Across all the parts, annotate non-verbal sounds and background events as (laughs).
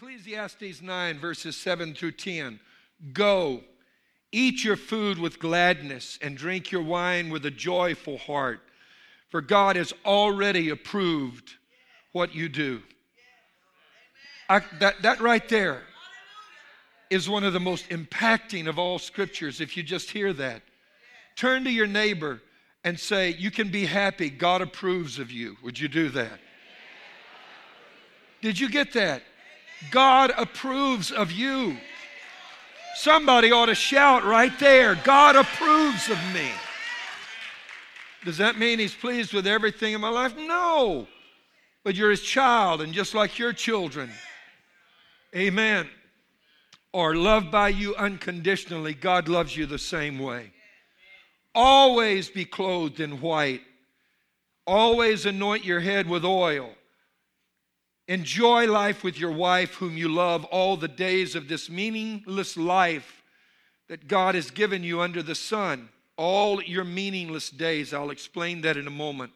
Ecclesiastes 9, verses 7 through 10. Go, eat your food with gladness, and drink your wine with a joyful heart, for God has already approved what you do. I, that, that right there is one of the most impacting of all scriptures if you just hear that. Turn to your neighbor and say, You can be happy. God approves of you. Would you do that? Did you get that? God approves of you. Somebody ought to shout right there God approves of me. Does that mean He's pleased with everything in my life? No. But you're His child, and just like your children, amen, are loved by you unconditionally, God loves you the same way. Always be clothed in white. Always anoint your head with oil. Enjoy life with your wife, whom you love, all the days of this meaningless life that God has given you under the sun. All your meaningless days. I'll explain that in a moment.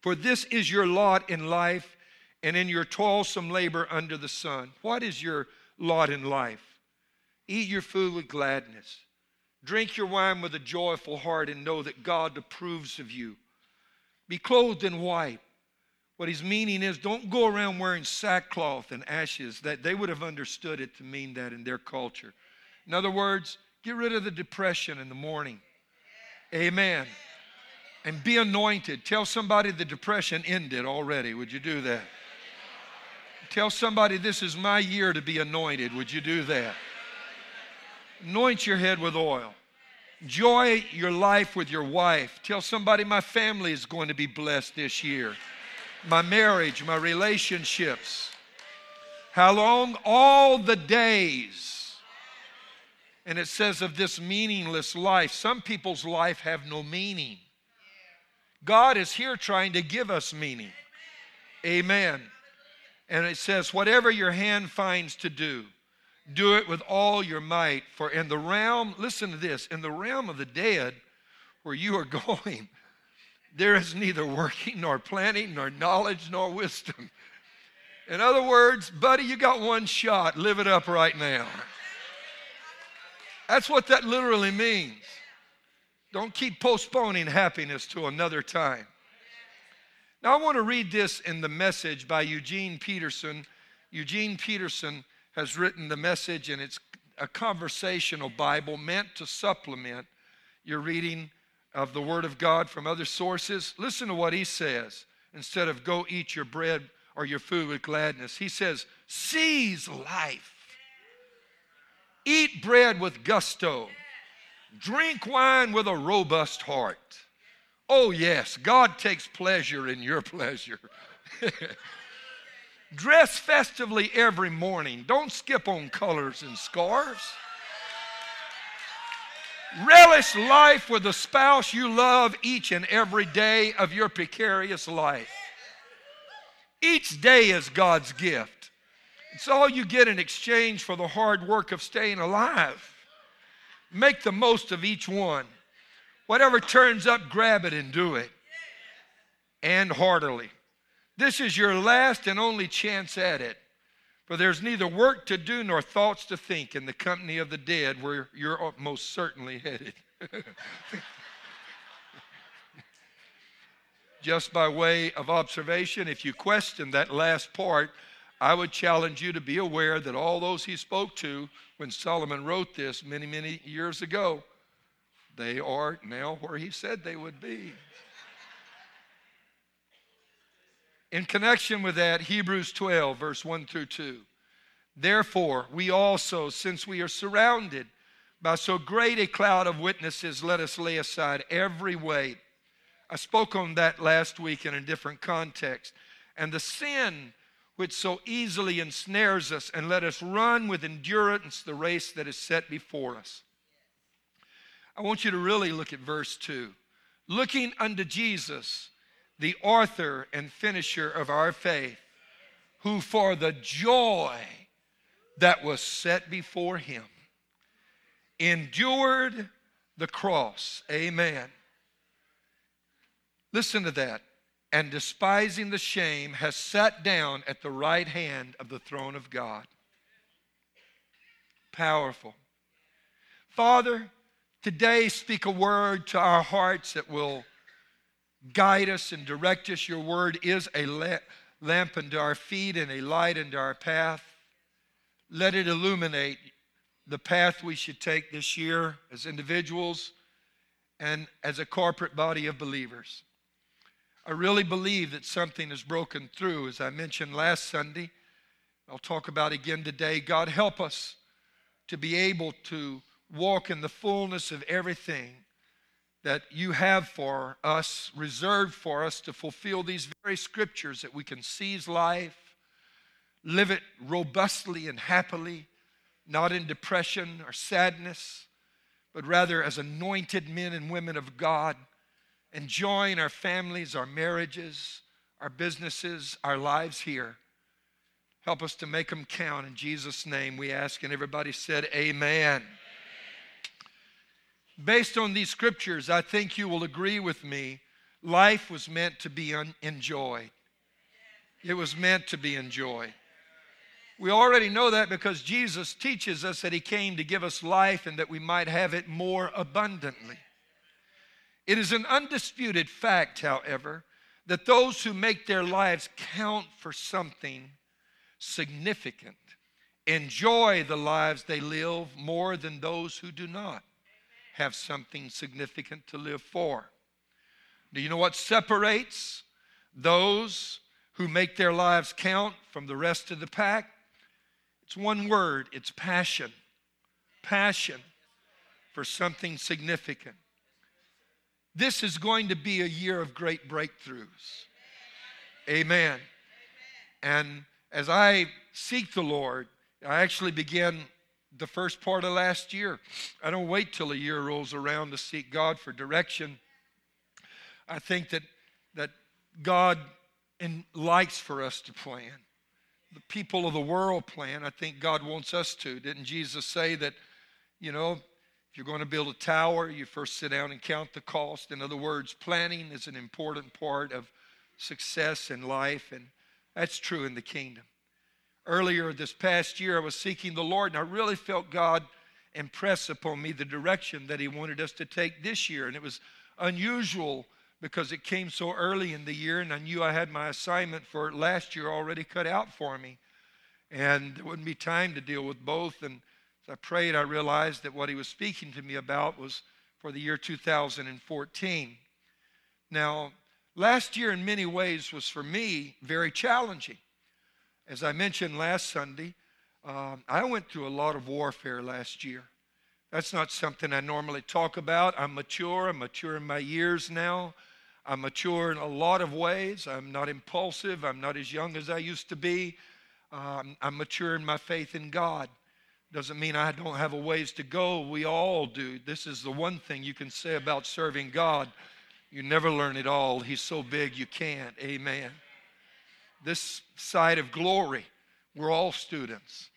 For this is your lot in life and in your toilsome labor under the sun. What is your lot in life? Eat your food with gladness. Drink your wine with a joyful heart and know that God approves of you. Be clothed in white what he's meaning is don't go around wearing sackcloth and ashes. That they would have understood it to mean that in their culture. In other words, get rid of the depression in the morning. Amen. And be anointed. Tell somebody the depression ended already. Would you do that? Tell somebody this is my year to be anointed. Would you do that? Anoint your head with oil. Enjoy your life with your wife. Tell somebody my family is going to be blessed this year my marriage, my relationships. How long? All the days. And it says of this meaningless life, some people's life have no meaning. God is here trying to give us meaning. Amen. And it says, whatever your hand finds to do, do it with all your might. For in the realm, listen to this, in the realm of the dead, where you are (laughs) going, there is neither working nor planning nor knowledge nor wisdom. In other words, buddy, you got one shot. Live it up right now. That's what that literally means. Don't keep postponing happiness to another time. Now, I want to read this in the message by Eugene Peterson. Eugene Peterson has written the message, and it's a conversational Bible meant to supplement your reading of the Word of God from other sources, listen to what he says instead of go eat your bread or your food with gladness. He says, seize life. Eat bread with gusto. Drink wine with a robust heart. Oh, yes, God takes pleasure in your (laughs) pleasure. Dress festively every morning. Don't skip on colors and scarves. Relish life with the spouse you love each and every day of your precarious life. Each day is God's gift. It's all you get in exchange for the hard work of staying alive. Make the most of each one. Whatever turns up, grab it and do it. And heartily. This is your last and only chance at it. For there's neither work to do nor thoughts to think in the company of the dead where you're most certainly headed. (laughs) Just by way of observation, if you question that last part, I would challenge you to be aware that all those he spoke to when Solomon wrote this many, many years ago, they are now where he said they would be. In connection with that, Hebrews 12, verse 1 through 2. Therefore, we also, since we are surrounded by so great a cloud of witnesses, let us lay aside every weight. I spoke on that last week in a different context. And the sin which so easily ensnares us, and let us run with endurance the race that is set before us. I want you to really look at verse 2. Looking unto Jesus the author and finisher of our faith, who for the joy that was set before him endured the cross. Amen. Listen to that. and despising the shame, has sat down at the right hand of the throne of God. Powerful. Father, today speak a word to our hearts that will guide us and direct us. Your word is a lamp unto our feet and a light unto our path. Let it illuminate the path we should take this year as individuals and as a corporate body of believers. I really believe that something has broken through. As I mentioned last Sunday, I'll talk about again today. God, help us to be able to walk in the fullness of everything that you have for us, reserved for us to fulfill these very scriptures that we can seize life, live it robustly and happily, not in depression or sadness, but rather as anointed men and women of God enjoying our families, our marriages, our businesses, our lives here. Help us to make them count. In Jesus' name we ask. And everybody said, Amen. Based on these scriptures, I think you will agree with me. Life was meant to be un- enjoyed. It was meant to be enjoyed. We already know that because Jesus teaches us that He came to give us life and that we might have it more abundantly. It is an undisputed fact, however, that those who make their lives count for something significant enjoy the lives they live more than those who do not have something significant to live for. Do you know what separates those who make their lives count from the rest of the pack? It's one word it's passion. Passion for something significant. This is going to be a year of great breakthroughs. Amen. And as I seek the Lord, I actually began the first part of last year. I don't wait till a year rolls around to seek God for direction. I think that that God in, likes for us to plan. The people of the world plan. I think God wants us to. Didn't Jesus say that, you know, if you're going to build a tower, you first sit down and count the cost. In other words, planning is an important part of success in life, and that's true in the kingdom. Earlier this past year, I was seeking the Lord, and I really felt God impress upon me the direction that He wanted us to take this year. And it was unusual because it came so early in the year, and I knew I had my assignment for last year already cut out for me. And there wouldn't be time to deal with both. And as I prayed, I realized that what he was speaking to me about was for the year 2014. Now, last year, in many ways, was for me very challenging. As I mentioned last Sunday, um, I went through a lot of warfare last year. That's not something I normally talk about. I'm mature. I'm mature in my years now. I'm mature in a lot of ways. I'm not impulsive. I'm not as young as I used to be. Um, I'm mature in my faith in God. Doesn't mean I don't have a ways to go. We all do. This is the one thing you can say about serving God. You never learn it all. He's so big you can't. Amen. This side of glory, we're all students.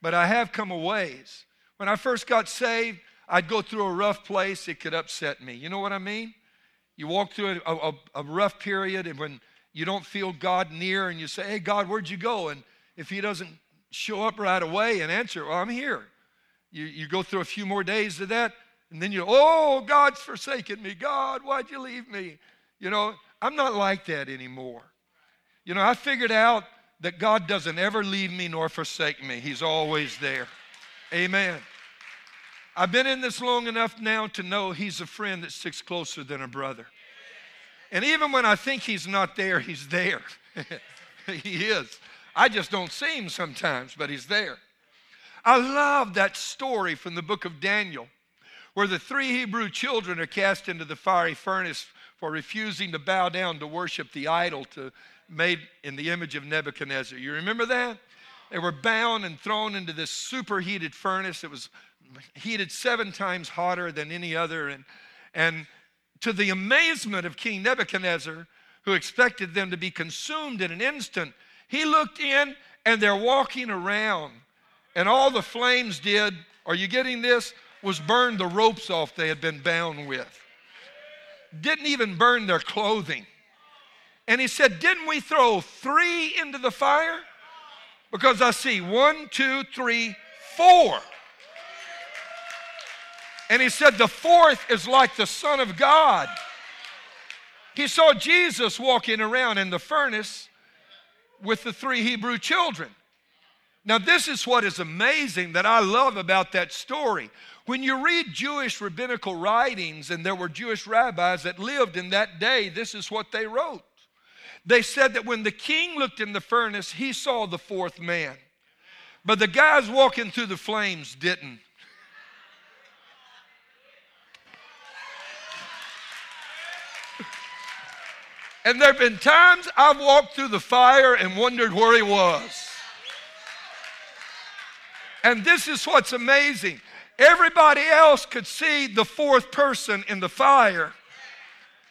But I have come a ways. When I first got saved, I'd go through a rough place, it could upset me. You know what I mean? You walk through a, a, a rough period, and when you don't feel God near, and you say, Hey, God, where'd you go? And if He doesn't show up right away and answer, well, I'm here. You, you go through a few more days of that, and then you, oh, God's forsaken me. God, why'd you leave me? You know, I'm not like that anymore. You know, I figured out that God doesn't ever leave me nor forsake me, He's always there. Amen. I've been in this long enough now to know He's a friend that sticks closer than a brother. And even when I think He's not there, He's there. (laughs) he is. I just don't see him sometimes, but he's there. I love that story from the book of Daniel where the three Hebrew children are cast into the fiery furnace for refusing to bow down to worship the idol to, made in the image of Nebuchadnezzar. You remember that? They were bound and thrown into this superheated furnace. It was heated seven times hotter than any other. And, and to the amazement of King Nebuchadnezzar, who expected them to be consumed in an instant, he looked in and they're walking around. And all the flames did, are you getting this? Was burn the ropes off they had been bound with. Didn't even burn their clothing. And he said, Didn't we throw three into the fire? Because I see one, two, three, four. And he said, The fourth is like the Son of God. He saw Jesus walking around in the furnace with the three Hebrew children. Now, this is what is amazing that I love about that story. When you read Jewish rabbinical writings, and there were Jewish rabbis that lived in that day, this is what they wrote. They said that when the king looked in the furnace, he saw the fourth man. But the guys walking through the flames didn't. And there have been times I've walked through the fire and wondered where he was. And this is what's amazing. Everybody else could see the fourth person in the fire,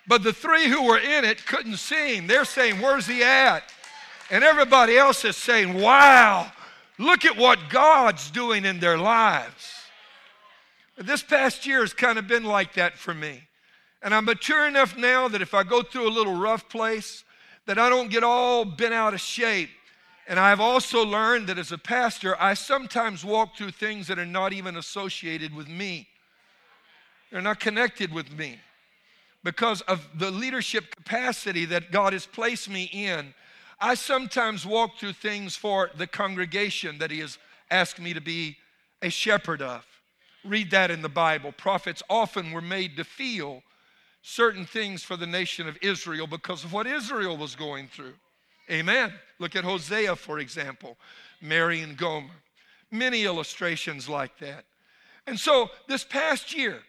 but the three who were in it couldn't see him. They're saying, Where's he at? And everybody else is saying, Wow, look at what God's doing in their lives. This past year has kind of been like that for me. And I'm mature enough now that if I go through a little rough place, that I don't get all bent out of shape. And I've also learned that as a pastor, I sometimes walk through things that are not even associated with me. They're not connected with me. Because of the leadership capacity that God has placed me in, I sometimes walk through things for the congregation that He has asked me to be a shepherd of. Read that in the Bible. Prophets often were made to feel certain things for the nation of Israel because of what Israel was going through. Amen. Look at Hosea, for example, Mary and Gomer. Many illustrations like that. And so this past year,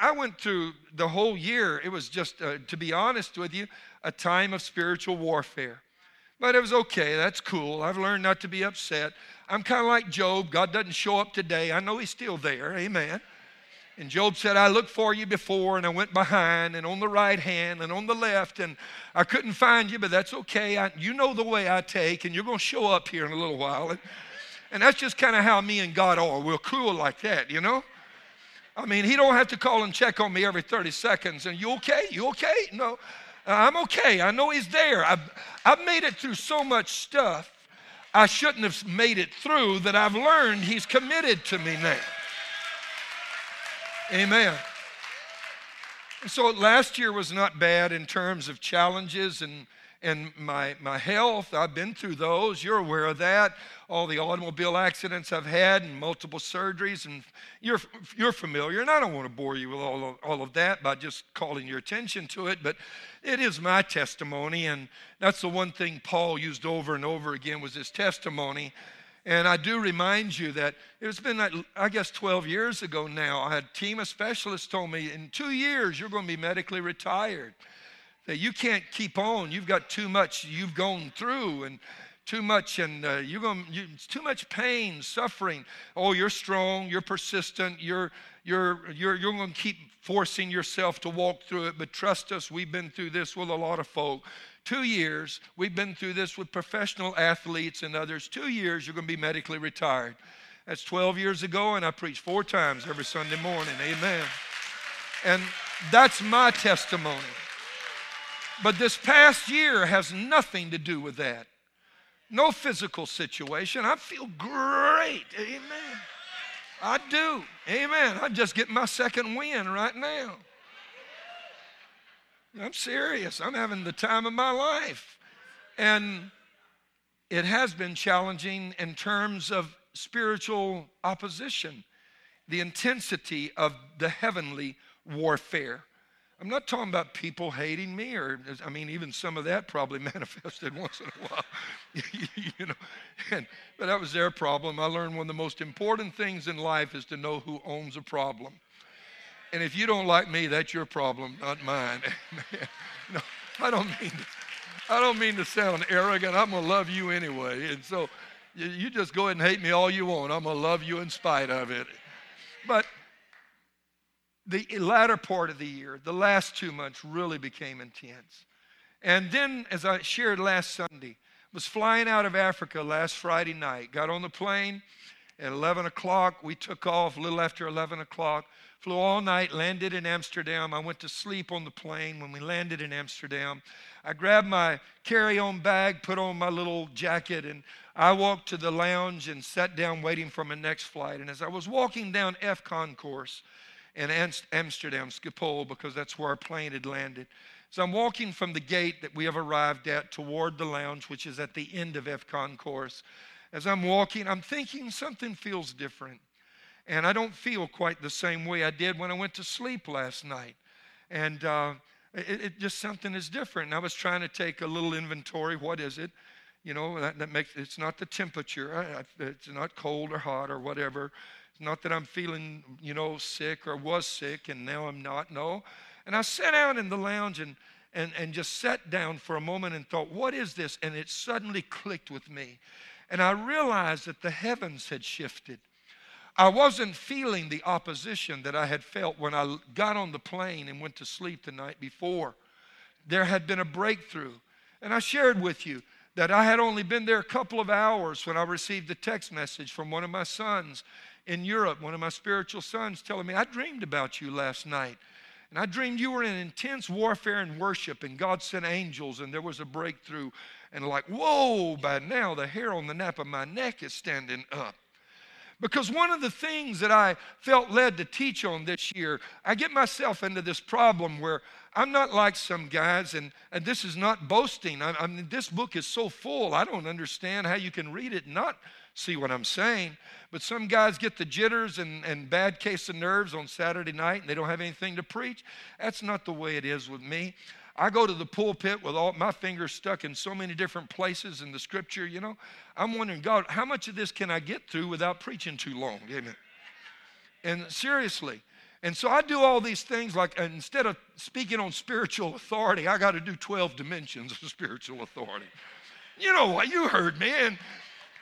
I, went through the whole year. It was just, uh, to be honest with you, a time of spiritual warfare. But it was okay. That's cool. I've learned not to be upset. I'm kind of like Job. God doesn't show up today. I know He's still there. Amen. And Job said, I looked for you before and I went behind and on the right hand and on the left and I couldn't find you, but that's okay. I, you know the way I take and you're going to show up here in a little while. And, and that's just kind of how me and God are. We're cool like that, you know? I mean, he don't have to call and check on me every 30 seconds. And you okay? You okay? No, uh, I'm okay. I know he's there. I've, I've made it through so much stuff I shouldn't have made it through that I've learned he's committed to me now. Amen. So last year was not bad in terms of challenges and and my, my health. I've been through those. You're aware of that. All the automobile accidents I've had and multiple surgeries, and you're, you're familiar. And I don't want to bore you with all of, all of that by just calling your attention to it, but it is my testimony. And that's the one thing Paul used over and over again was his testimony. And I do remind you that it's been, I guess, 12 years ago now. I had a team of specialists told me in two years you're going to be medically retired. That you can't keep on. You've got too much you've gone through and too much, and uh, you're going you, it's too much pain, suffering. Oh, you're strong. You're persistent. You're you're you're you're going to keep forcing yourself to walk through it. But trust us, we've been through this with a lot of folk two years, we've been through this with professional athletes and others. Two years, you're going to be medically retired. That's 12 years ago, and I preach four times every Sunday morning. Amen. And that's my testimony. But this past year has nothing to do with that. No physical situation. I feel great. Amen. I do. Amen. I'm just getting my second win right now. I'm serious. I'm having the time of my life. And it has been challenging in terms of spiritual opposition, the intensity of the heavenly warfare. I'm not talking about people hating me, or I mean, even some of that probably (laughs) manifested once in a while, (laughs) you know. And, but that was their problem. I learned one of the most important things in life is to know who owns a problem. And if you don't like me, that's your problem, not mine. (laughs) no, I don't mean to, I don't mean to sound arrogant. I'm gonna love you anyway. And so you, you just go ahead and hate me all you want. I'm gonna love you in spite of it. But the latter part of the year, the last two months really became intense. And then, as I shared last Sunday, was flying out of Africa last Friday night, got on the plane, At 11 o'clock, we took off a little after 11 o'clock. Flew all night, landed in Amsterdam. I went to sleep on the plane when we landed in Amsterdam. I grabbed my carry on bag, put on my little jacket, and I walked to the lounge and sat down waiting for my next flight. And as I was walking down F Concourse in Amsterdam, Schiphol, because that's where our plane had landed, so I'm walking from the gate that we have arrived at toward the lounge, which is at the end of F Concourse. As I'm walking, I'm thinking something feels different. And I don't feel quite the same way I did when I went to sleep last night. And uh, it, it, just something is different. And I was trying to take a little inventory. What is it? You know, that, that makes it's not the temperature. I, I, it's not cold or hot or whatever. It's not that I'm feeling, you know, sick or was sick and now I'm not. No. And I sat down in the lounge and and, and just sat down for a moment and thought, what is this? And it suddenly clicked with me. And I realized that the heavens had shifted. I wasn't feeling the opposition that I had felt when I got on the plane and went to sleep the night before. There had been a breakthrough. And I shared with you that I had only been there a couple of hours when I received a text message from one of my sons in Europe, one of my spiritual sons, telling me, I dreamed about you last night. And I dreamed you were in intense warfare and worship, and God sent angels, and there was a breakthrough. And like, whoa, by now the hair on the nape of my neck is standing up. Because one of the things that I felt led to teach on this year, I get myself into this problem where I'm not like some guys, and, and this is not boasting. I, I mean, this book is so full, I don't understand how you can read it not see what I'm saying. But some guys get the jitters and, and bad case of nerves on Saturday night and they don't have anything to preach. That's not the way it is with me. I go to the pulpit with all my fingers stuck in so many different places in the scripture, you know. I'm wondering, God, how much of this can I get through without preaching too long? Amen. And seriously, and so I do all these things like uh, instead of speaking on spiritual authority, I got to do 12 dimensions of spiritual authority. You know what? You heard me. And,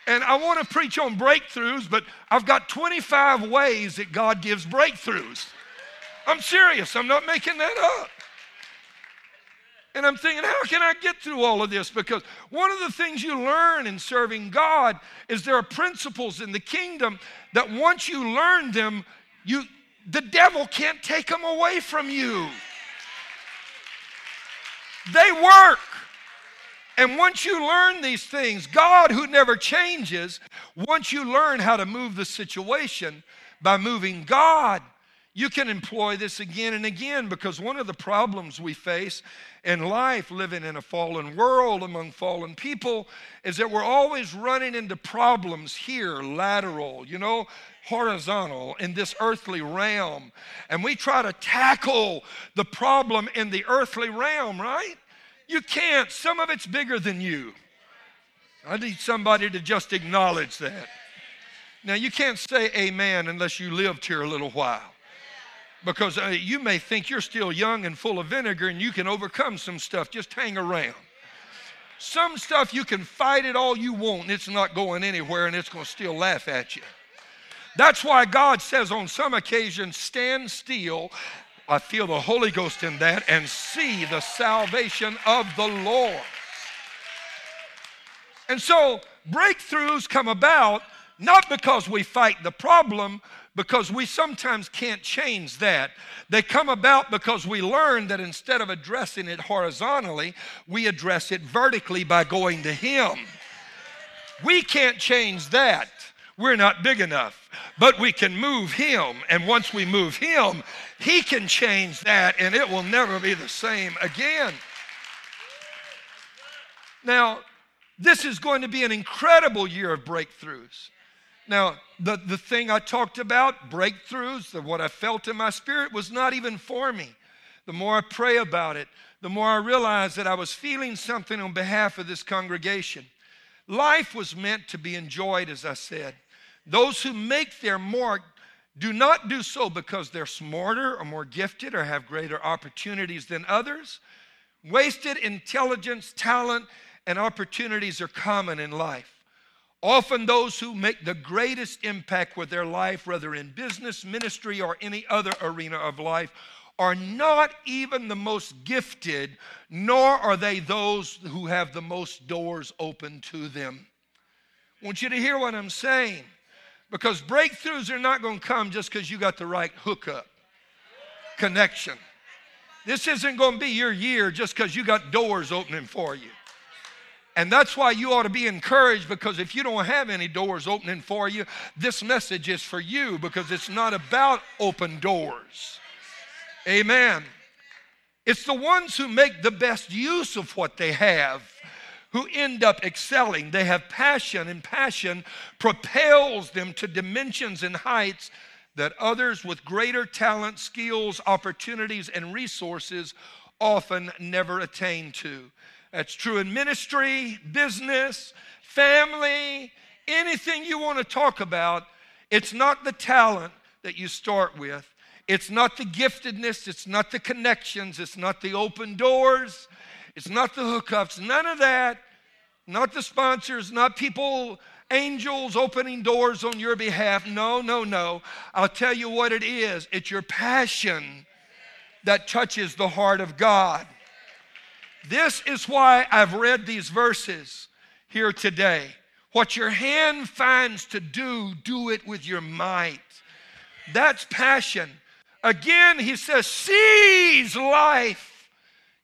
and I want to preach on breakthroughs, but I've got 25 ways that God gives breakthroughs. I'm serious. I'm not making that up. And I'm thinking, how can I get through all of this? Because one of the things you learn in serving God is there are principles in the kingdom that once you learn them, you the devil can't take them away from you. They work. And once you learn these things, God, who never changes, once you learn how to move the situation by moving God, you can employ this again and again because one of the problems we face in life, living in a fallen world among fallen people, is that we're always running into problems here, lateral, you know, horizontal in this earthly realm. And we try to tackle the problem in the earthly realm, right? You can't. Some of it's bigger than you. I need somebody to just acknowledge that. Now, you can't say amen unless you lived here a little while because uh, you may think you're still young and full of vinegar and you can overcome some stuff. Just hang around. Some stuff you can fight it all you want and it's not going anywhere and it's going to still laugh at you. That's why God says on some occasions, stand still. I feel the Holy Ghost in that and see the salvation of the Lord. And so breakthroughs come about not because we fight the problem, because we sometimes can't change that. They come about because we learn that instead of addressing it horizontally, we address it vertically by going to Him. We can't change that. We're not big enough, but we can move Him. And once we move Him, He can change that and it will never be the same again. Now, this is going to be an incredible year of breakthroughs. Now, the, the thing I talked about, breakthroughs, the, what I felt in my spirit, was not even for me. The more I pray about it, the more I realize that I was feeling something on behalf of this congregation. Life was meant to be enjoyed, as I said. Those who make their mark do not do so because they're smarter or more gifted or have greater opportunities than others. Wasted intelligence, talent, and opportunities are common in life. Often, those who make the greatest impact with their life, whether in business, ministry, or any other arena of life, are not even the most gifted, nor are they those who have the most doors open to them. I want you to hear what I'm saying. Because breakthroughs are not going to come just because you got the right hookup, connection. This isn't going to be your year just because you got doors opening for you. And that's why you ought to be encouraged because if you don't have any doors opening for you, this message is for you because it's not about open doors. Amen. It's the ones who make the best use of what they have who end up excelling. They have passion, and passion propels them to dimensions and heights that others with greater talent, skills, opportunities, and resources often never attain to. That's true in ministry, business, family, anything you want to talk about. It's not the talent that you start with. It's not the giftedness, it's not the connections, it's not the open doors, it's not the hookups, none of that. Not the sponsors, not people, angels opening doors on your behalf. No, no, no. I'll tell you what it is it's your passion that touches the heart of God. This is why I've read these verses here today. What your hand finds to do, do it with your might. That's passion. Again, he says, seize life.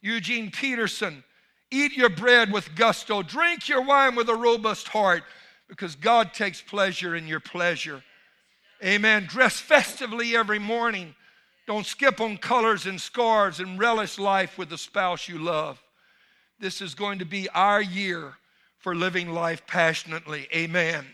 Eugene Peterson, eat your bread with gusto, drink your wine with a robust heart, because God takes pleasure in your pleasure. Amen. Dress festively every morning. Don't skip on colors and scarves and relish life with the spouse you love. This is going to be our year for living life passionately. Amen.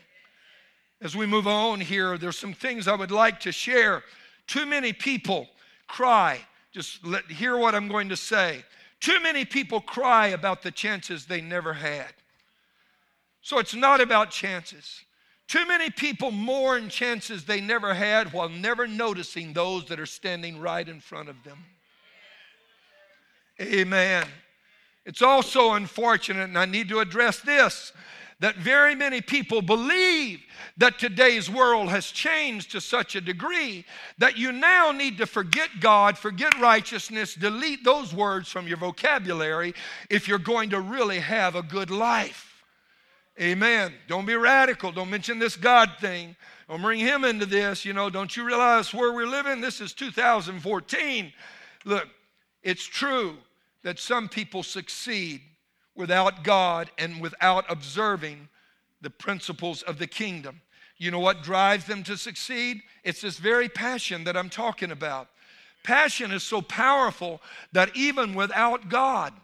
As we move on here, there's some things I would like to share. Too many people cry. Just let, hear what I'm going to say. Too many people cry about the chances they never had. So it's not about chances. Too many people mourn chances they never had while never noticing those that are standing right in front of them. Amen. It's also unfortunate, and I need to address this, that very many people believe that today's world has changed to such a degree that you now need to forget God, forget righteousness, delete those words from your vocabulary if you're going to really have a good life. Amen. Don't be radical. Don't mention this God thing. Don't bring him into this. You know, don't you realize where we're living? This is 2014. Look, it's true that some people succeed without God and without observing the principles of the kingdom. You know what drives them to succeed? It's this very passion that I'm talking about. Passion is so powerful that even without God,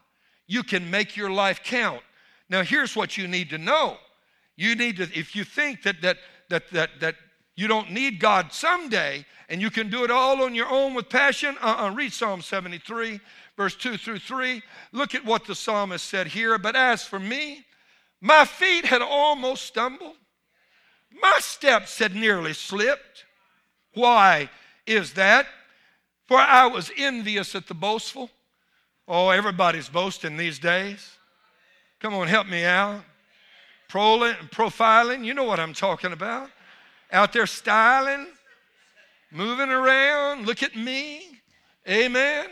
you can make your life count. Now, here's what you need to know. You need to, if you think that that that that that you don't need God someday and you can do it all on your own with passion, uh-uh, read Psalm 73 verse 2 through 3. Look at what the psalmist said here. But as for me, my feet had almost stumbled, my steps had nearly slipped. Why is that? For I was envious at the boastful. Oh, everybody's boasting these days. Come on, help me out. Profiling, you know what I'm talking about. Out there styling, moving around. Look at me. Amen.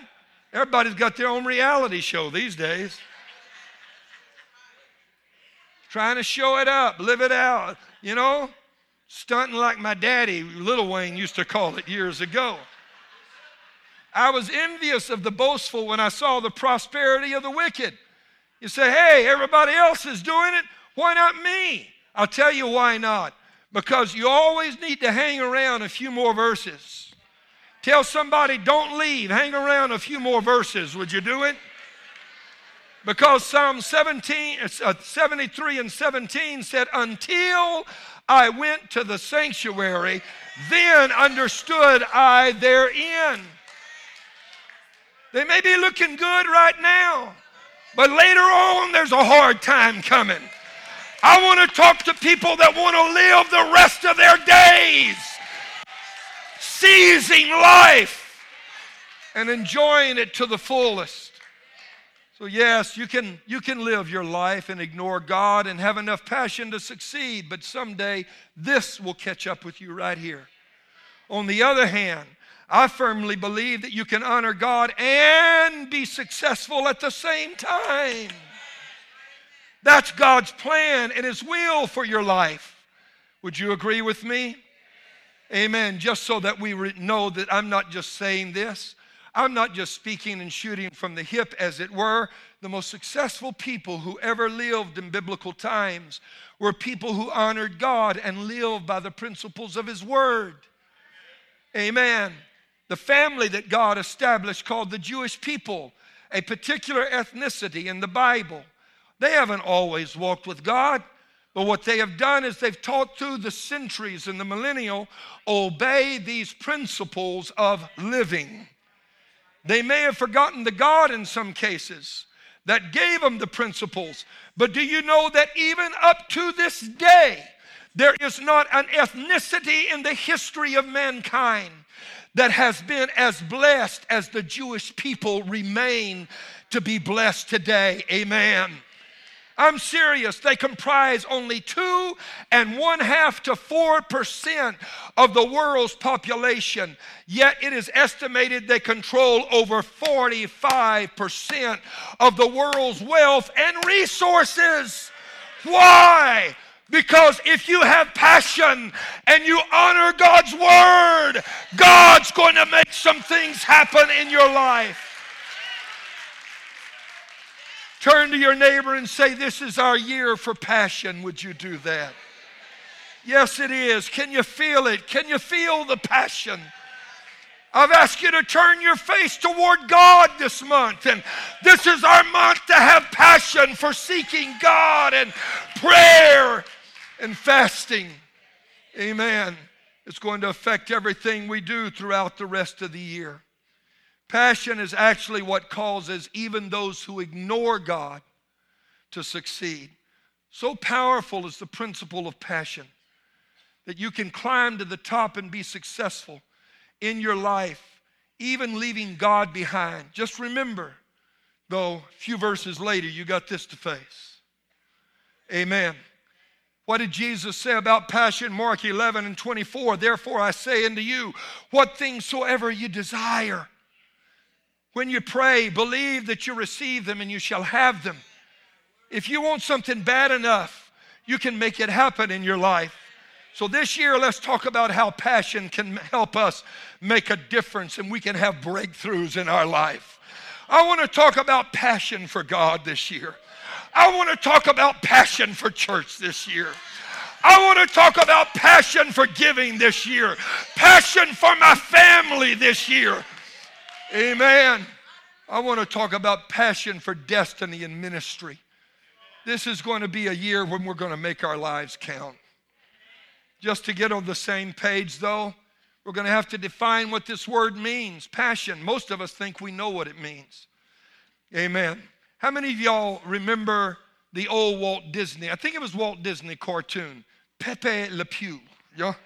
Everybody's got their own reality show these days. Trying to show it up, live it out, you know? Stunting like my daddy, Little Wayne, used to call it years ago. I was envious of the boastful when I saw the prosperity of the wicked. You say, hey, everybody else is doing it. Why not me? I'll tell you why not. Because you always need to hang around a few more verses. Tell somebody, don't leave. Hang around a few more verses. Would you do it? Because Psalm 17, uh, 73 and 17 said, Until I went to the sanctuary, then understood I therein. They may be looking good right now, but later on there's a hard time coming. I want to talk to people that want to live the rest of their days seizing life and enjoying it to the fullest. So, yes, you can, you can live your life and ignore God and have enough passion to succeed, but someday this will catch up with you right here. On the other hand, I firmly believe that you can honor God and be successful at the same time. That's God's plan and His will for your life. Would you agree with me? Amen. Just so that we know that I'm not just saying this, I'm not just speaking and shooting from the hip, as it were. The most successful people who ever lived in biblical times were people who honored God and lived by the principles of His Word. Amen. The family that God established called the Jewish people, a particular ethnicity in the Bible. They haven't always walked with God. But what they have done is they've taught through the centuries and the millennial, obey these principles of living. They may have forgotten the God in some cases that gave them the principles. But do you know that even up to this day, there is not an ethnicity in the history of mankind that has been as blessed as the Jewish people remain to be blessed today. Amen. I'm serious. They comprise only two and one half to four percent of the world's population. Yet it is estimated they control over 45 percent of the world's wealth and resources. Why? Because if you have passion and you honor God's word, God's going to make some things happen in your life. Turn to your neighbor and say, This is our year for passion. Would you do that? Yes, it is. Can you feel it? Can you feel the passion? I've asked you to turn your face toward God this month. And this is our month to have passion for seeking God and prayer and fasting. Amen. It's going to affect everything we do throughout the rest of the year. Passion is actually what causes even those who ignore God to succeed. So powerful is the principle of passion that you can climb to the top and be successful in your life, even leaving God behind. Just remember, though, a few verses later, you got this to face. Amen. What did Jesus say about passion? Mark 11 and 24. Therefore, I say unto you, what things soever you desire when you pray, believe that you receive them and you shall have them. If you want something bad enough, you can make it happen in your life. So, this year, let's talk about how passion can help us make a difference and we can have breakthroughs in our life. I want to talk about passion for God this year. I want to talk about passion for church this year. I want to talk about passion for giving this year, passion for my family this year. Amen. I want to talk about passion for destiny and ministry. This is going to be a year when we're going to make our lives count. Just to get on the same page, though, we're going to have to define what this word means passion. Most of us think we know what it means. Amen. How many of y'all remember the old Walt Disney? I think it was Walt Disney cartoon, Pepe Le Pew. Y'all?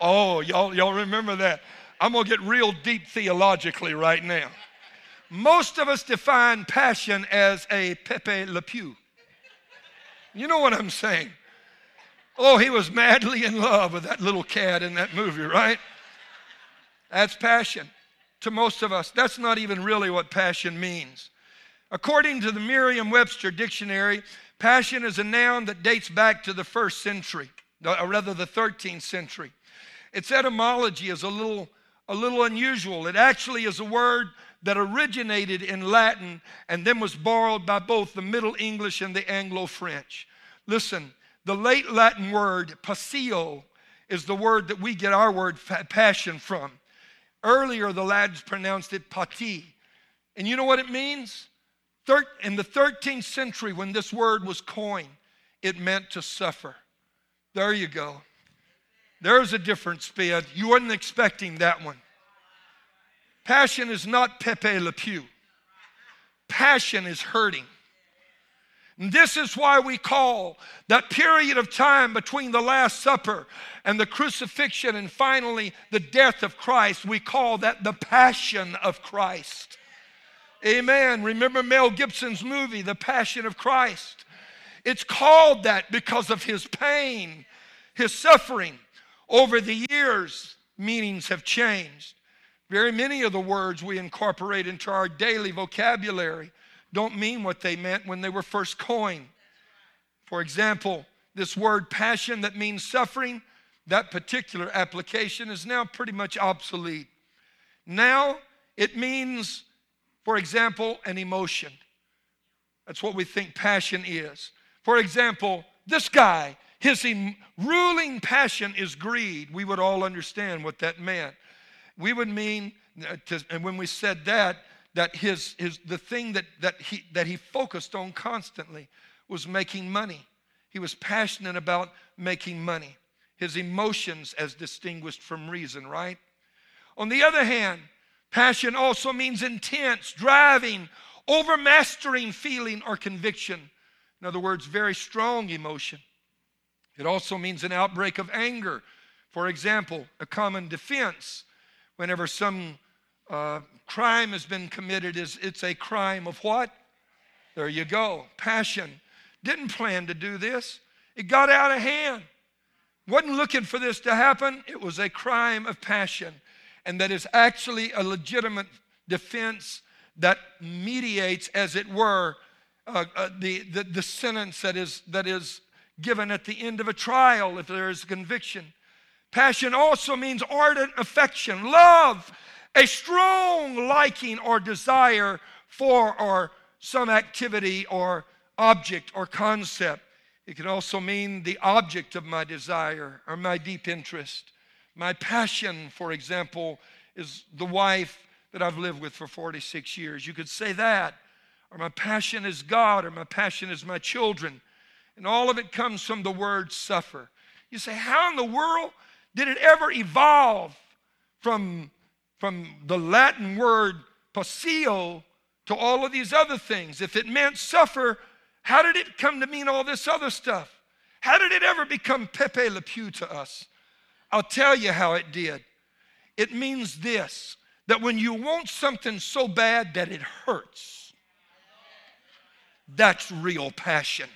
Oh, y'all, y'all remember that? I'm going to get real deep theologically right now. Most of us define passion as a Pepe Le Pew. You know what I'm saying? Oh, he was madly in love with that little cat in that movie, right? That's passion. To most of us, that's not even really what passion means. According to the Merriam Webster dictionary, passion is a noun that dates back to the first century, or rather the 13th century. Its etymology is a little a little unusual. It actually is a word that originated in Latin and then was borrowed by both the Middle English and the Anglo French. Listen, the late Latin word passio is the word that we get our word passion from. Earlier, the lads pronounced it pati. And you know what it means? In the 13th century, when this word was coined, it meant to suffer. There you go. There's a different Sped. You weren't expecting that one. Passion is not Pepe Le Pew. Passion is hurting. And this is why we call that period of time between the Last Supper and the crucifixion and finally the death of Christ, we call that the passion of Christ. Amen. Remember Mel Gibson's movie, The Passion of Christ? It's called that because of his pain, his suffering. Over the years, meanings have changed. Very many of the words we incorporate into our daily vocabulary don't mean what they meant when they were first coined. For example, this word passion that means suffering that particular application is now pretty much obsolete. Now it means, for example, an emotion. That's what we think passion is. For example, this guy, his em- ruling passion is greed. We would all understand what that meant. We would mean, uh, to, and when we said that, that his, his the thing that, that, he, that he focused on constantly was making money. He was passionate about making money. His emotions as distinguished from reason, right? On the other hand, passion also means intense, driving, overmastering feeling or conviction. In other words, very strong emotion. It also means an outbreak of anger. For example, a common defense whenever some uh, crime has been committed is it's a crime of what? There you go. Passion. Didn't plan to do this. It got out of hand. Wasn't looking for this to happen. It was a crime of passion. And that is actually a legitimate defense that mediates, as it were, uh, uh, the, the, the sentence that is, that is given at the end of a trial if there is conviction. Passion also means ardent affection, love, a strong liking or desire for or some activity or object or concept. It can also mean the object of my desire or my deep interest. My passion, for example, is the wife that I've lived with for 46 years. You could say that. Or my passion is God, or my passion is my children. And all of it comes from the word suffer. You say, how in the world did it ever evolve from, from the Latin word passio to all of these other things? If it meant suffer, how did it come to mean all this other stuff? How did it ever become Pepe Le Pew to us? I'll tell you how it did. It means this that when you want something so bad that it hurts, that's real passion.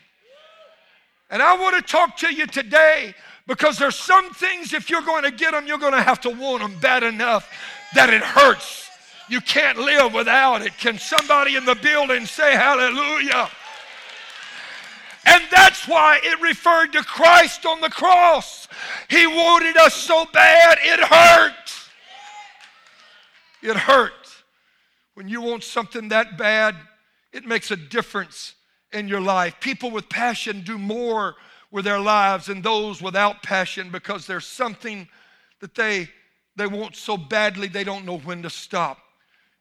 And I want to talk to you today because there's some things, if you're going to get them, you're going to have to want them bad enough that it hurts. You can't live without it. Can somebody in the building say hallelujah? And that's why it referred to Christ on the cross. He wanted us so bad, it hurt. It hurt. When you want something that bad, it makes a difference in your life. People with passion do more with their lives than those without passion because there's something that they, they want so badly they don't know when to stop.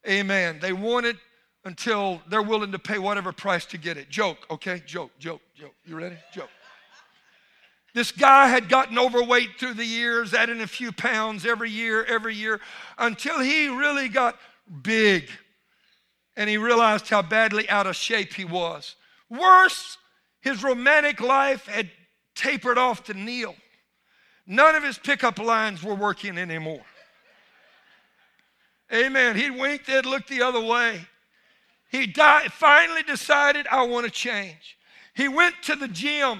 Amen. They want it until they're willing to pay whatever price to get it. Joke, okay? Joke, joke, joke. You ready? Joke. This guy had gotten overweight through the years, adding a few pounds every year, every year, until he really got big and he realized how badly out of shape he was. Worse, his romantic life had tapered off to kneel. None of his pickup lines were working anymore. Amen. He'd wink, they'd look the other way. He died, finally decided, I want to change. He went to the gym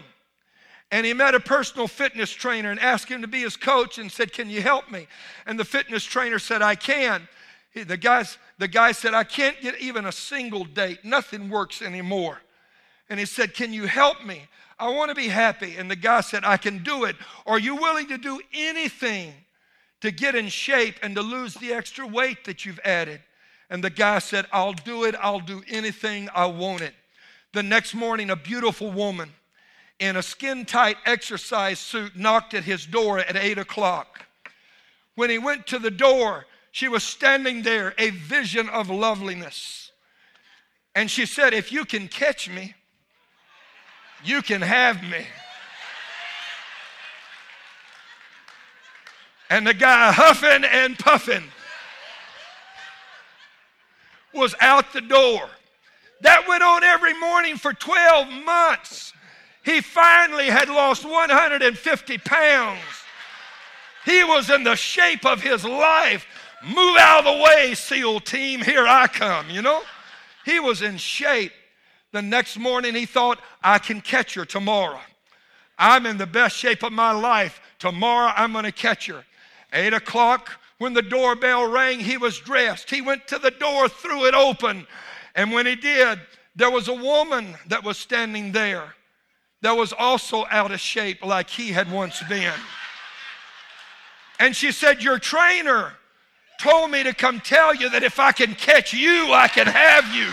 and he met a personal fitness trainer and asked him to be his coach and said, Can you help me? And the fitness trainer said, I can. He, the, guys, the guy said, I can't get even a single date. Nothing works anymore. And he said, Can you help me? I want to be happy. And the guy said, I can do it. Are you willing to do anything to get in shape and to lose the extra weight that you've added? And the guy said, I'll do it. I'll do anything. I want it. The next morning, a beautiful woman in a skin tight exercise suit knocked at his door at 8 o'clock. When he went to the door, she was standing there, a vision of loveliness. And she said, If you can catch me, you can have me. And the guy huffing and puffing was out the door. That went on every morning for 12 months. He finally had lost 150 pounds. He was in the shape of his life. Move out of the way, SEAL team. Here I come, you know? He was in shape. The next morning, he thought, I can catch her tomorrow. I'm in the best shape of my life. Tomorrow, I'm going to catch her. Eight o'clock, when the doorbell rang, he was dressed. He went to the door, threw it open. And when he did, there was a woman that was standing there that was also out of shape like he had once been. And she said, Your trainer told me to come tell you that if I can catch you, I can have you.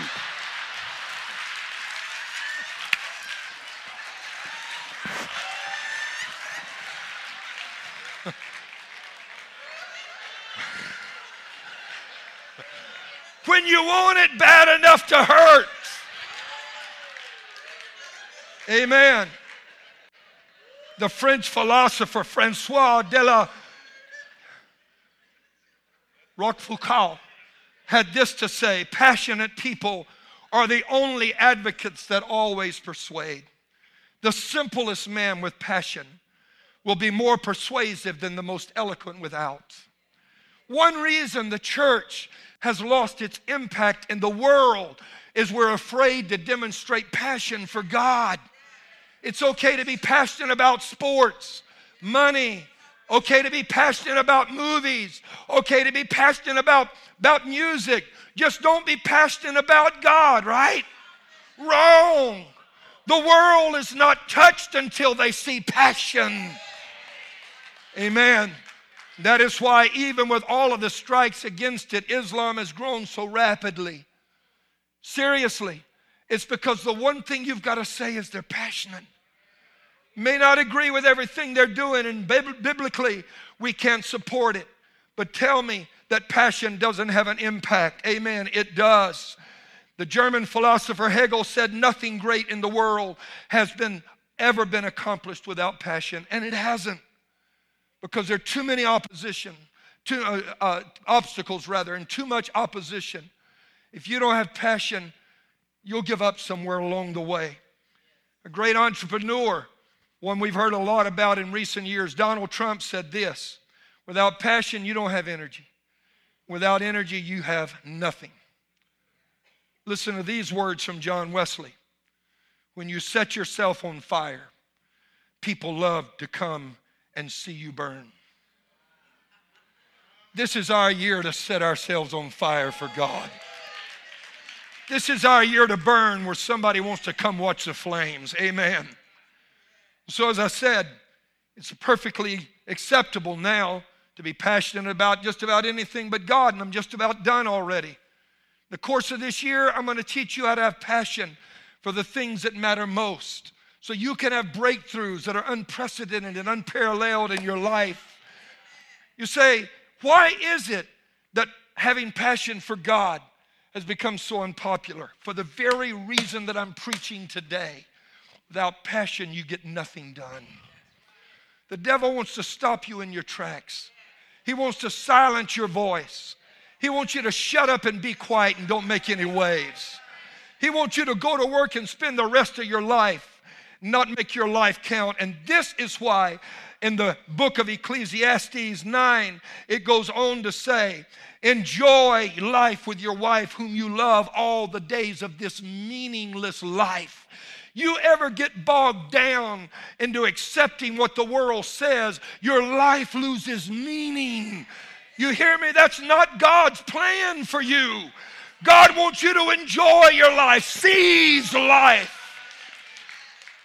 When you want it bad enough to hurt. Amen. The French philosopher Francois de la Rochefoucauld had this to say passionate people are the only advocates that always persuade. The simplest man with passion will be more persuasive than the most eloquent without. One reason the church has lost its impact in the world is we're afraid to demonstrate passion for God. It's okay to be passionate about sports, money, okay to be passionate about movies, okay to be passionate about, about music. Just don't be passionate about God, right? Wrong. The world is not touched until they see passion. Amen. That is why, even with all of the strikes against it, Islam has grown so rapidly. Seriously, it's because the one thing you've got to say is they're passionate. May not agree with everything they're doing, and biblically, we can't support it. But tell me that passion doesn't have an impact. Amen. It does. The German philosopher Hegel said nothing great in the world has been ever been accomplished without passion, and it hasn't because there are too many opposition, too, uh, uh, obstacles rather, and too much opposition. If you don't have passion, you'll give up somewhere along the way. A great entrepreneur, one we've heard a lot about in recent years, Donald Trump said this Without passion, you don't have energy. Without energy, you have nothing. Listen to these words from John Wesley. When you set yourself on fire, people love to come and see you burn. This is our year to set ourselves on fire for God. This is our year to burn where somebody wants to come watch the flames. Amen. So, as I said, it's perfectly acceptable now to be passionate about just about anything but God, and I'm just about done already. The course of this year, I'm going to teach you how to have passion for the things that matter most so you can have breakthroughs that are unprecedented and unparalleled in your life. You say, why is it that having passion for God has become so unpopular? For the very reason that I'm preaching today. Without passion, you get nothing done. The devil wants to stop you in your tracks. He wants to silence your voice. He wants you to shut up and be quiet and don't make any waves. He wants you to go to work and spend the rest of your life not make your life count. And this is why in the book of Ecclesiastes 9, it goes on to say, Enjoy life with your wife, whom you love, all the days of this meaningless life. You ever get bogged down into accepting what the world says, your life loses meaning. You hear me? That's not God's plan for you. God wants you to enjoy your life, seize life.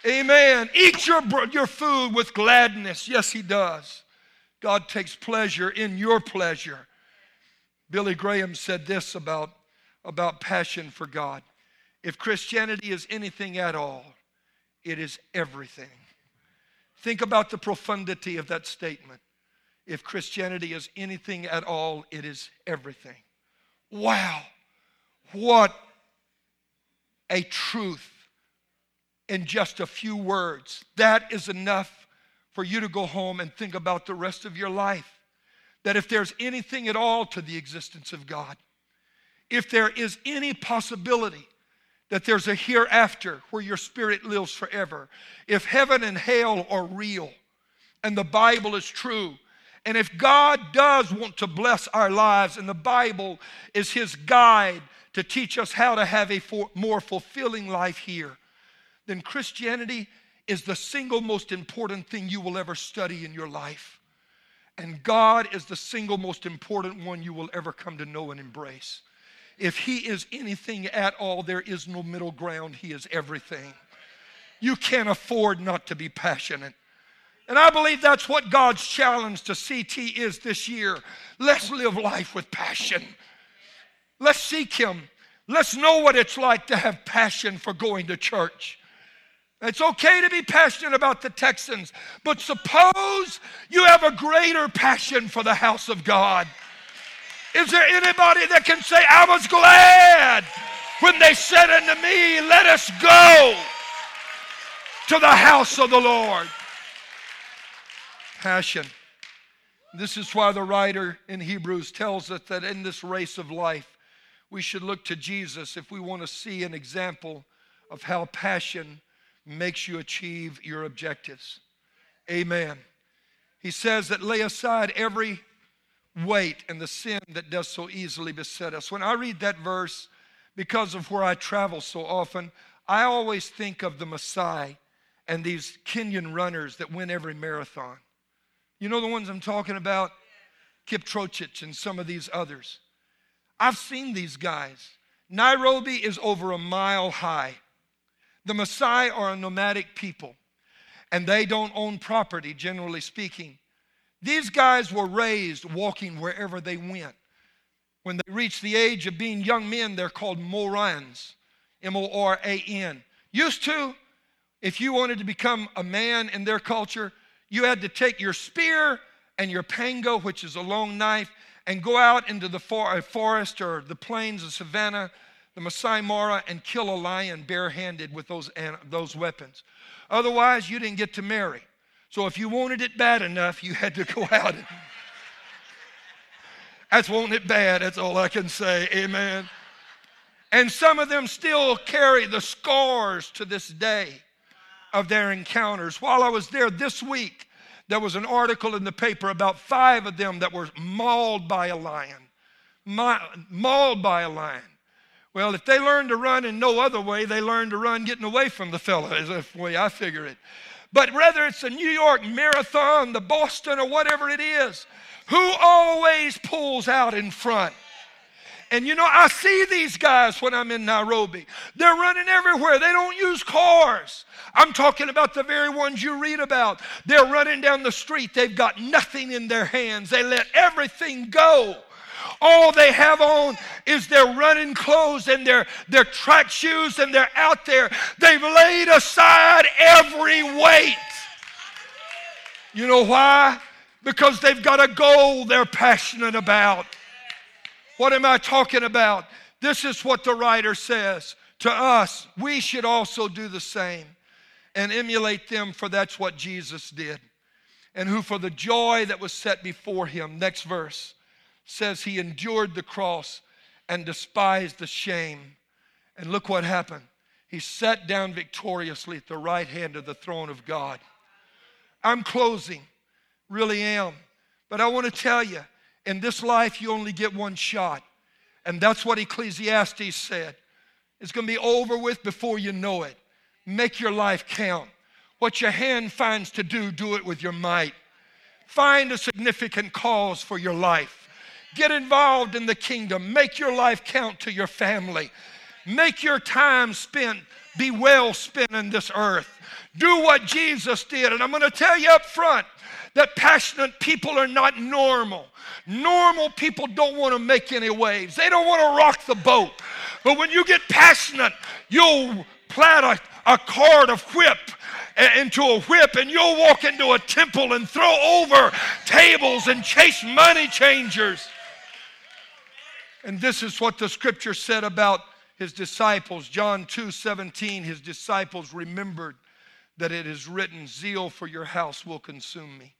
Amen. Eat your, your food with gladness. Yes, He does. God takes pleasure in your pleasure. Billy Graham said this about, about passion for God. If Christianity is anything at all, it is everything. Think about the profundity of that statement. If Christianity is anything at all, it is everything. Wow. What a truth in just a few words. That is enough for you to go home and think about the rest of your life. That if there's anything at all to the existence of God, if there is any possibility that there's a hereafter where your spirit lives forever, if heaven and hell are real and the Bible is true, and if God does want to bless our lives and the Bible is His guide to teach us how to have a more fulfilling life here, then Christianity is the single most important thing you will ever study in your life. And God is the single most important one you will ever come to know and embrace. If He is anything at all, there is no middle ground. He is everything. You can't afford not to be passionate. And I believe that's what God's challenge to CT is this year. Let's live life with passion. Let's seek Him. Let's know what it's like to have passion for going to church. It's okay to be passionate about the Texans, but suppose you have a greater passion for the house of God. Is there anybody that can say, I was glad when they said unto me, Let us go to the house of the Lord? Passion. This is why the writer in Hebrews tells us that in this race of life, we should look to Jesus if we want to see an example of how passion makes you achieve your objectives. Amen. He says that lay aside every weight and the sin that does so easily beset us. When I read that verse, because of where I travel so often, I always think of the Maasai and these Kenyan runners that win every marathon. You know the ones I'm talking about? Kipchoge and some of these others. I've seen these guys. Nairobi is over a mile high. The Maasai are a nomadic people, and they don't own property, generally speaking. These guys were raised walking wherever they went. When they reach the age of being young men, they're called Morans, M O R A N. Used to, if you wanted to become a man in their culture, you had to take your spear and your pango, which is a long knife, and go out into the forest or the plains of savannah the Masai Mara and kill a lion barehanded with those, those weapons. Otherwise, you didn't get to marry. So if you wanted it bad enough, you had to go (laughs) out. And, that's wanting it bad, that's all I can say. Amen. And some of them still carry the scars to this day of their encounters. While I was there this week, there was an article in the paper about five of them that were mauled by a lion. Mauled by a lion. Well, if they learn to run in no other way, they learn to run getting away from the fella, is the way I figure it. But whether it's the New York Marathon, the Boston, or whatever it is, who always pulls out in front? And you know, I see these guys when I'm in Nairobi. They're running everywhere. They don't use cars. I'm talking about the very ones you read about. They're running down the street. They've got nothing in their hands. They let everything go. All they have on is their running clothes and their, their track shoes, and they're out there. They've laid aside every weight. You know why? Because they've got a goal they're passionate about. What am I talking about? This is what the writer says to us. We should also do the same and emulate them, for that's what Jesus did. And who, for the joy that was set before him, next verse, says he endured the cross and despised the shame. And look what happened. He sat down victoriously at the right hand of the throne of God. I'm closing, really am. But I want to tell you, in this life, you only get one shot. And that's what Ecclesiastes said. It's going to be over with before you know it. Make your life count. What your hand finds to do, do it with your might. Find a significant cause for your life. Get involved in the kingdom. Make your life count to your family. Make your time spent be well spent in this earth. Do what Jesus did. And I'm going to tell you up front that passionate people are not normal. Normal people don't want to make any waves, they don't want to rock the boat. But when you get passionate, you'll plat a, a cord of whip into a whip and you'll walk into a temple and throw over tables and chase money changers. And this is what the scripture said about his disciples. John 2 17, his disciples remembered that it is written, Zeal for your house will consume me.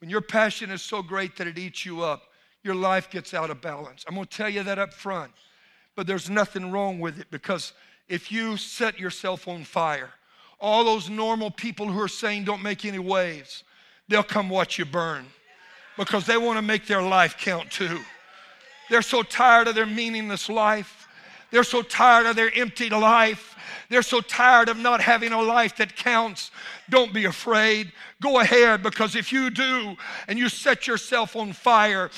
When your passion is so great that it eats you up, your life gets out of balance. I'm to tell you that up front. But there's nothing wrong with it because if you set yourself on fire, all those normal people who are saying don't make any waves, they'll come watch you burn because they want to make their life count too. They're so tired of their meaningless life. They're so tired of their empty life. They're so tired of not having a life that counts. Don't be afraid. Go ahead because if you do and you set yourself on fire,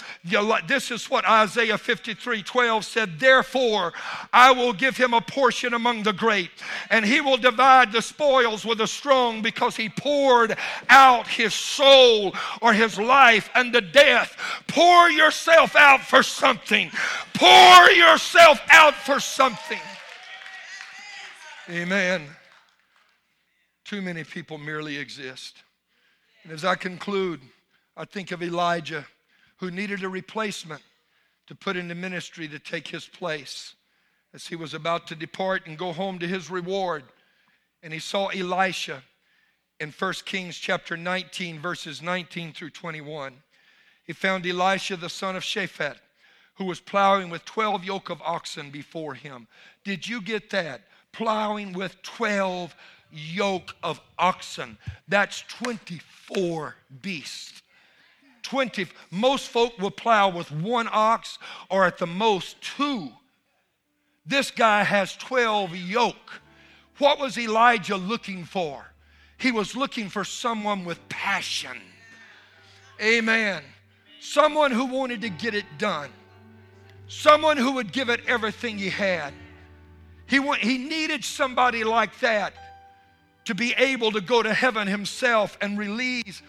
this is what Isaiah 53 12 said. Therefore, I will give him a portion among the great, and he will divide the spoils with the strong because he poured out his soul or his life unto death. Pour yourself out for something. Pour yourself out for something. Amen. Too many people merely exist. And as I conclude, I think of Elijah who needed a replacement to put into ministry to take his place as he was about to depart and go home to his reward. And he saw Elisha in 1 Kings chapter 19, verses 19 through 21. He found Elisha the son of Shaphat, who was plowing with 12 yoke of oxen before him. Did you get that? Plowing with 12 yoke of oxen. That's 24 beasts. 20 most folk will plow with one ox or at the most two. This guy has 12 yoke. What was elijah looking for? He was looking for someone with passion. Amen. Someone who wanted to get it done. Someone who would give it everything he had he, he needed somebody like that to be able to go to heaven himself and release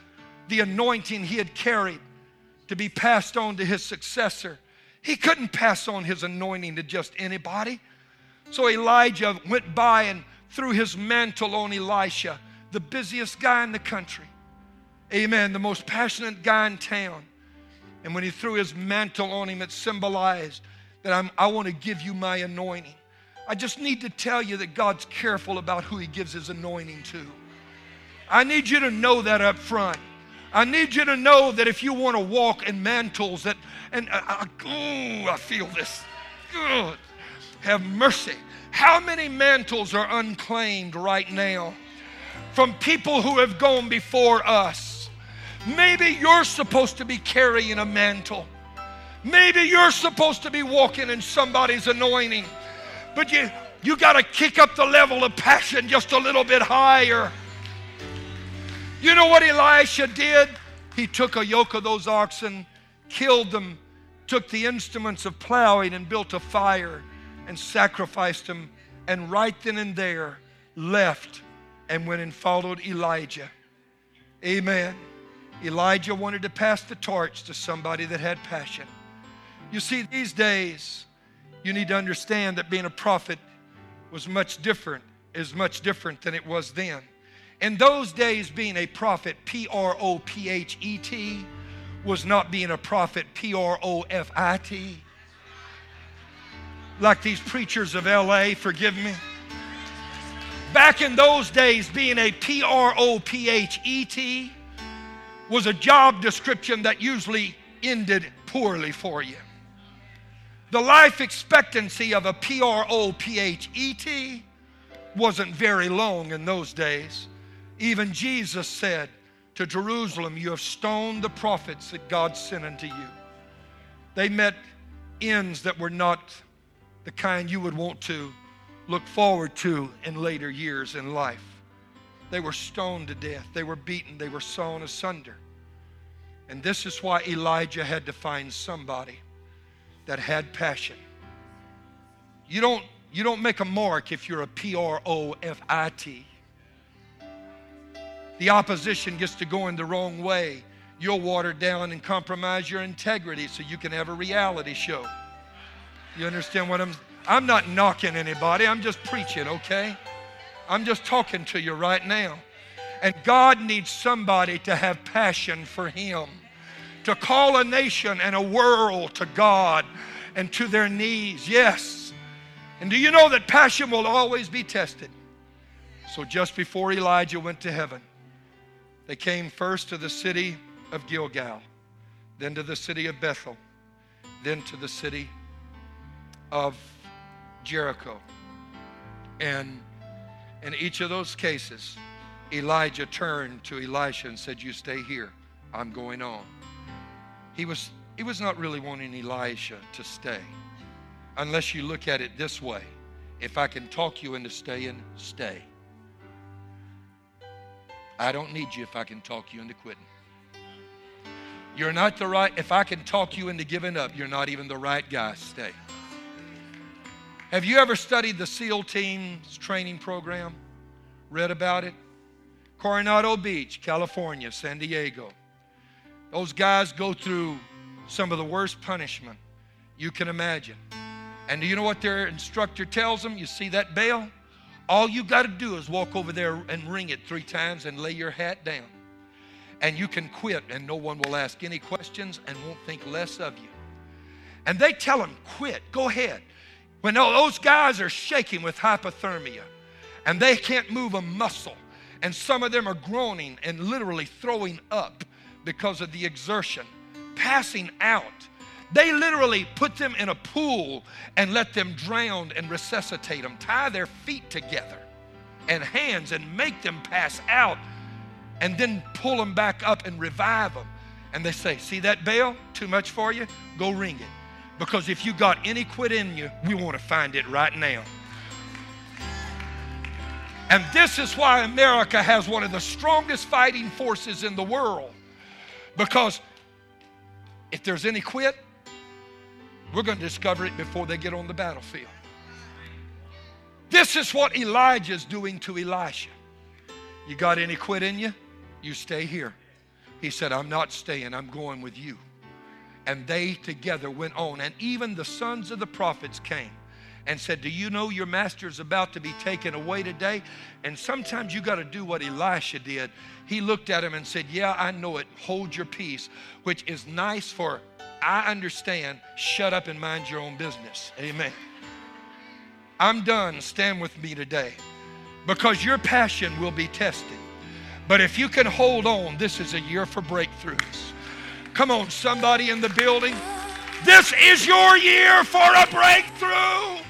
the anointing he had carried to be passed on to his successor. He couldn't pass on his anointing to just anybody. So Elijah went by and threw his mantle on Elisha, the busiest guy in the country. Amen. The most passionate guy in town. And when he threw his mantle on him, it symbolized that I'm, I want to give you my anointing. I just need to tell you that God's careful about who He gives His anointing to. I need you to know that up front. I need you to know that if you want to walk in mantles, that, and uh, uh, ooh, I feel this. Good. Have mercy. How many mantles are unclaimed right now from people who have gone before us? Maybe you're supposed to be carrying a mantle. Maybe you're supposed to be walking in somebody's anointing. But you, you got to kick up the level of passion just a little bit higher. You know what Elisha did? He took a yoke of those oxen, killed them, took the instruments of plowing and built a fire and sacrificed them, and right then and there left and went and followed Elijah. Amen. Elijah wanted to pass the torch to somebody that had passion. You see, these days, you need to understand that being a prophet was much different, is much different than it was then. In those days, being a prophet, P R O P H E T, was not being a prophet, P R O F I T. Like these preachers of LA, forgive me. Back in those days, being a P R O P H E T was a job description that usually ended poorly for you. The life expectancy of a P R O P H E T wasn't very long in those days. Even Jesus said to Jerusalem, You have stoned the prophets that God sent unto you. They met ends that were not the kind you would want to look forward to in later years in life. They were stoned to death, they were beaten, they were sawn asunder. And this is why Elijah had to find somebody that had passion. You don't, you don't make a mark if you're a P R O F I T. The opposition gets to going the wrong way. You'll water down and compromise your integrity so you can have a reality show. You understand what I'm I'm not knocking anybody. I'm just preaching, okay? I'm just talking to you right now. And God needs somebody to have passion for him to call a nation and a world to God and to their knees. Yes. And do you know that passion will always be tested? So just before Elijah went to heaven, they came first to the city of Gilgal, then to the city of Bethel, then to the city of Jericho. And in each of those cases, Elijah turned to Elisha and said, You stay here. I'm going on. He was, he was not really wanting Elisha to stay, unless you look at it this way. If I can talk you into staying, stay. I don't need you if I can talk you into quitting. You're not the right, if I can talk you into giving up, you're not even the right guy. Stay. Have you ever studied the SEAL team's training program? Read about it? Coronado Beach, California, San Diego. Those guys go through some of the worst punishment you can imagine. And do you know what their instructor tells them? You see that bell? All you got to do is walk over there and ring it three times and lay your hat down. And you can quit, and no one will ask any questions and won't think less of you. And they tell them, quit, go ahead. When those guys are shaking with hypothermia and they can't move a muscle, and some of them are groaning and literally throwing up because of the exertion, passing out. They literally put them in a pool and let them drown and resuscitate them, tie their feet together and hands and make them pass out, and then pull them back up and revive them. And they say, See that bell? Too much for you? Go ring it. Because if you got any quit in you, we want to find it right now. And this is why America has one of the strongest fighting forces in the world. Because if there's any quit, we're going to discover it before they get on the battlefield. This is what Elijah's doing to Elisha. You got any quit in you? You stay here. He said, I'm not staying, I'm going with you. And they together went on. And even the sons of the prophets came and said, Do you know your master is about to be taken away today? And sometimes you got to do what Elisha did. He looked at him and said, Yeah, I know it. Hold your peace, which is nice for, I understand, shut up and mind your own business. Amen. I'm done. Stand with me today because your passion will be tested. But if you can hold on, this is a year for breakthroughs. Come on, somebody in the building. This is your year for a breakthrough.